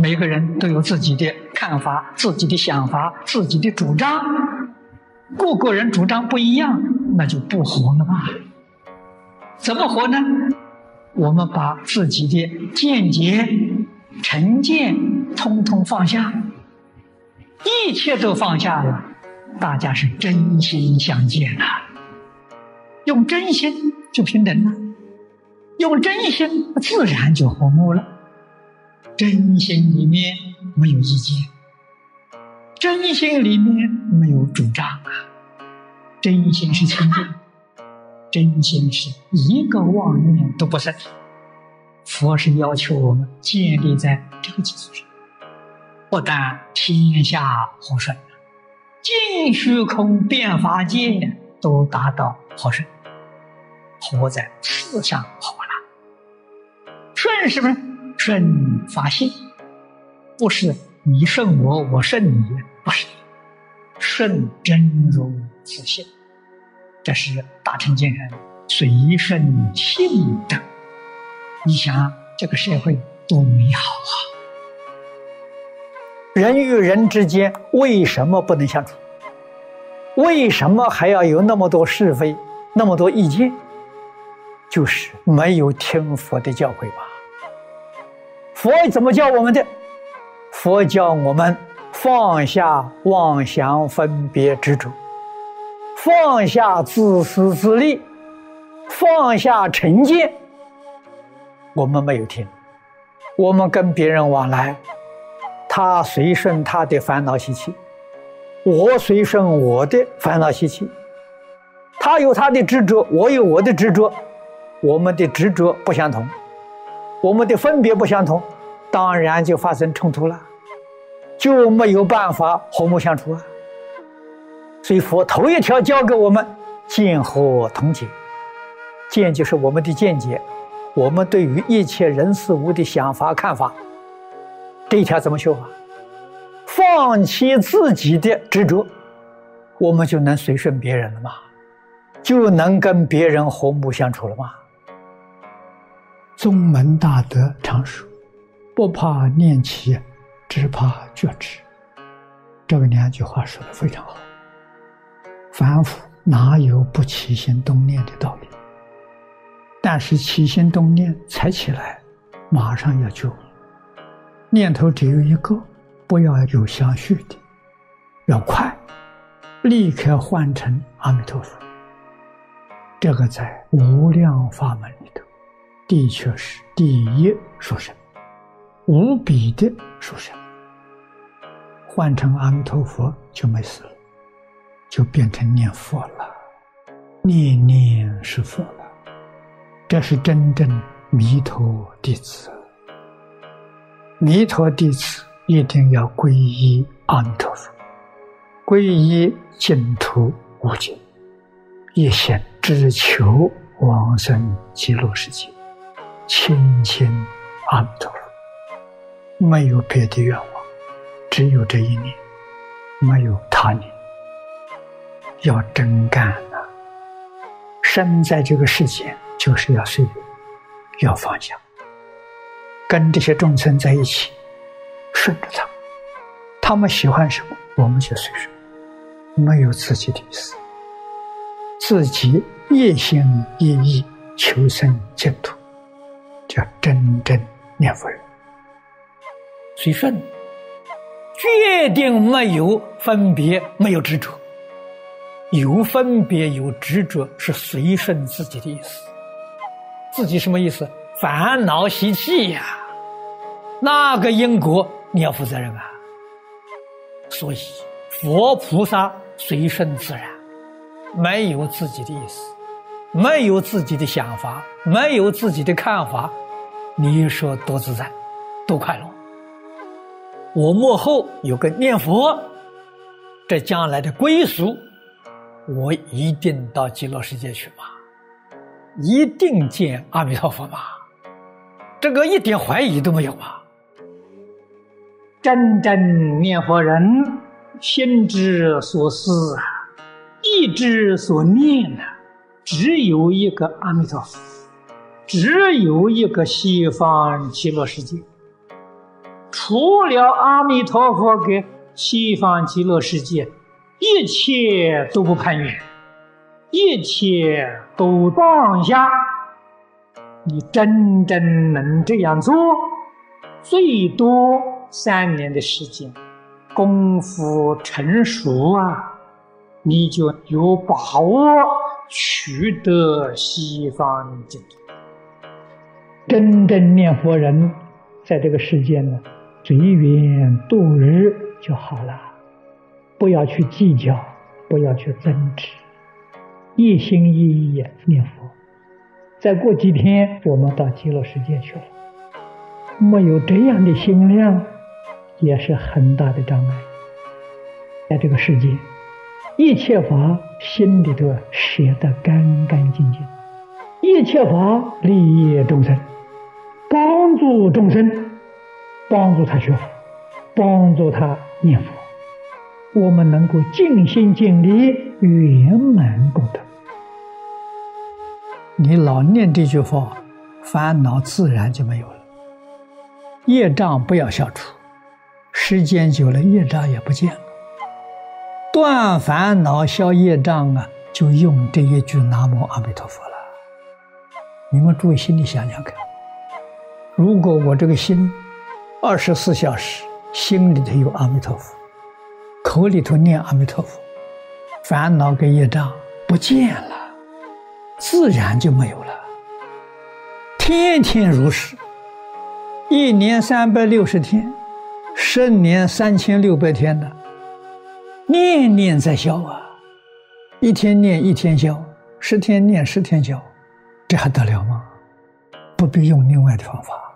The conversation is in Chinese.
每个人都有自己的看法、自己的想法、自己的主张，各个人主张不一样，那就不活了嘛。怎么活呢？我们把自己的见解、成见通通放下，一切都放下了，大家是真心相见呐。用真心就平等了，用真心自然就和睦了。真心里面没有意见，真心里面没有主张啊，真心是清净，真心是一个妄念都不生。佛是要求我们建立在这个基础上，不但天下和顺，尽虚空变法界都达到和顺，活在世上好了。顺是不是？顺法性，不是你顺我，我顺你，不是顺真如自性。这是大乘经上随顺性的。你想这个社会多美好啊！人与人之间为什么不能相处？为什么还要有那么多是非、那么多意见？就是没有听佛的教诲吧。佛怎么教我们的？佛教我们放下妄想、分别、执着，放下自私自利，放下成见。我们没有听，我们跟别人往来，他随顺他的烦恼习气，我随顺我的烦恼习气，他有他的执着，我有我的执着，我们的执着不相同。我们的分别不相同，当然就发生冲突了，就没有办法和睦相处啊。所以佛头一条教给我们见和同解，见就是我们的见解，我们对于一切人事物的想法看法，这一条怎么修啊？放弃自己的执着，我们就能随顺别人了嘛，就能跟别人和睦相处了嘛。宗门大德常说：“不怕念起，只怕觉迟。”这个两句话说的非常好。凡夫哪有不起心动念的道理？但是起心动念才起来，马上要救。念头只有一个，不要有相续的，要快，立刻换成阿弥陀佛。这个在无量法门里头。的确是第一殊胜，无比的殊胜。换成阿弥陀佛就没事了，就变成念佛了，念念是佛了。这是真正弥陀弟子。弥陀弟子一定要皈依阿弥陀佛，皈依净土无尽，一心只求往生极乐世界。亲亲阿弥陀佛，没有别的愿望，只有这一念，没有他念。要真干呐！生在这个世间就是要随缘，要放下，跟这些众生在一起，顺着他们，他们喜欢什么，我们就随顺，没有自己的意思，自己一心一意求生净土。叫真正念佛人，随顺，决定没有分别，没有执着。有分别有执着是随顺自己的意思。自己什么意思？烦恼习气呀，那个因果你要负责任啊。所以佛菩萨随顺自然，没有自己的意思。没有自己的想法，没有自己的看法，你说多自在，多快乐？我幕后有个念佛，这将来的归宿，我一定到极乐世界去嘛，一定见阿弥陀佛嘛，这个一点怀疑都没有啊！真正念佛人，心之所思啊，意之所念啊。只有一个阿弥陀佛，只有一个西方极乐世界，除了阿弥陀佛跟西方极乐世界，一切都不攀缘，一切都放下。你真正能这样做，最多三年的时间，功夫成熟啊，你就有把握取得西方净土。真正念佛人，在这个世间呢，随缘度日就好了，不要去计较，不要去争执，一心一意念佛。再过几天，我们到极乐世界去了。没有这样的心量，也是很大的障碍。在这个世界，一切法心里头舍得干干净净，一切法利益众生，帮助众生，帮助他学佛，帮助他念佛，我们能够尽心尽力圆满功德。你老念这句话，烦恼自然就没有了。业障不要消除，时间久了业障也不见了。断烦恼、消业障啊，就用这一句“南无阿弥陀佛”了。你们注意心里想想看，如果我这个心二十四小时心里头有阿弥陀佛，口里头念阿弥陀佛，烦恼跟业障不见了。自然就没有了。天天如是，一年三百六十天，十年三千六百天的，念念在消啊！一天念一天消，十天念十天消，这还得了吗？不必用另外的方法。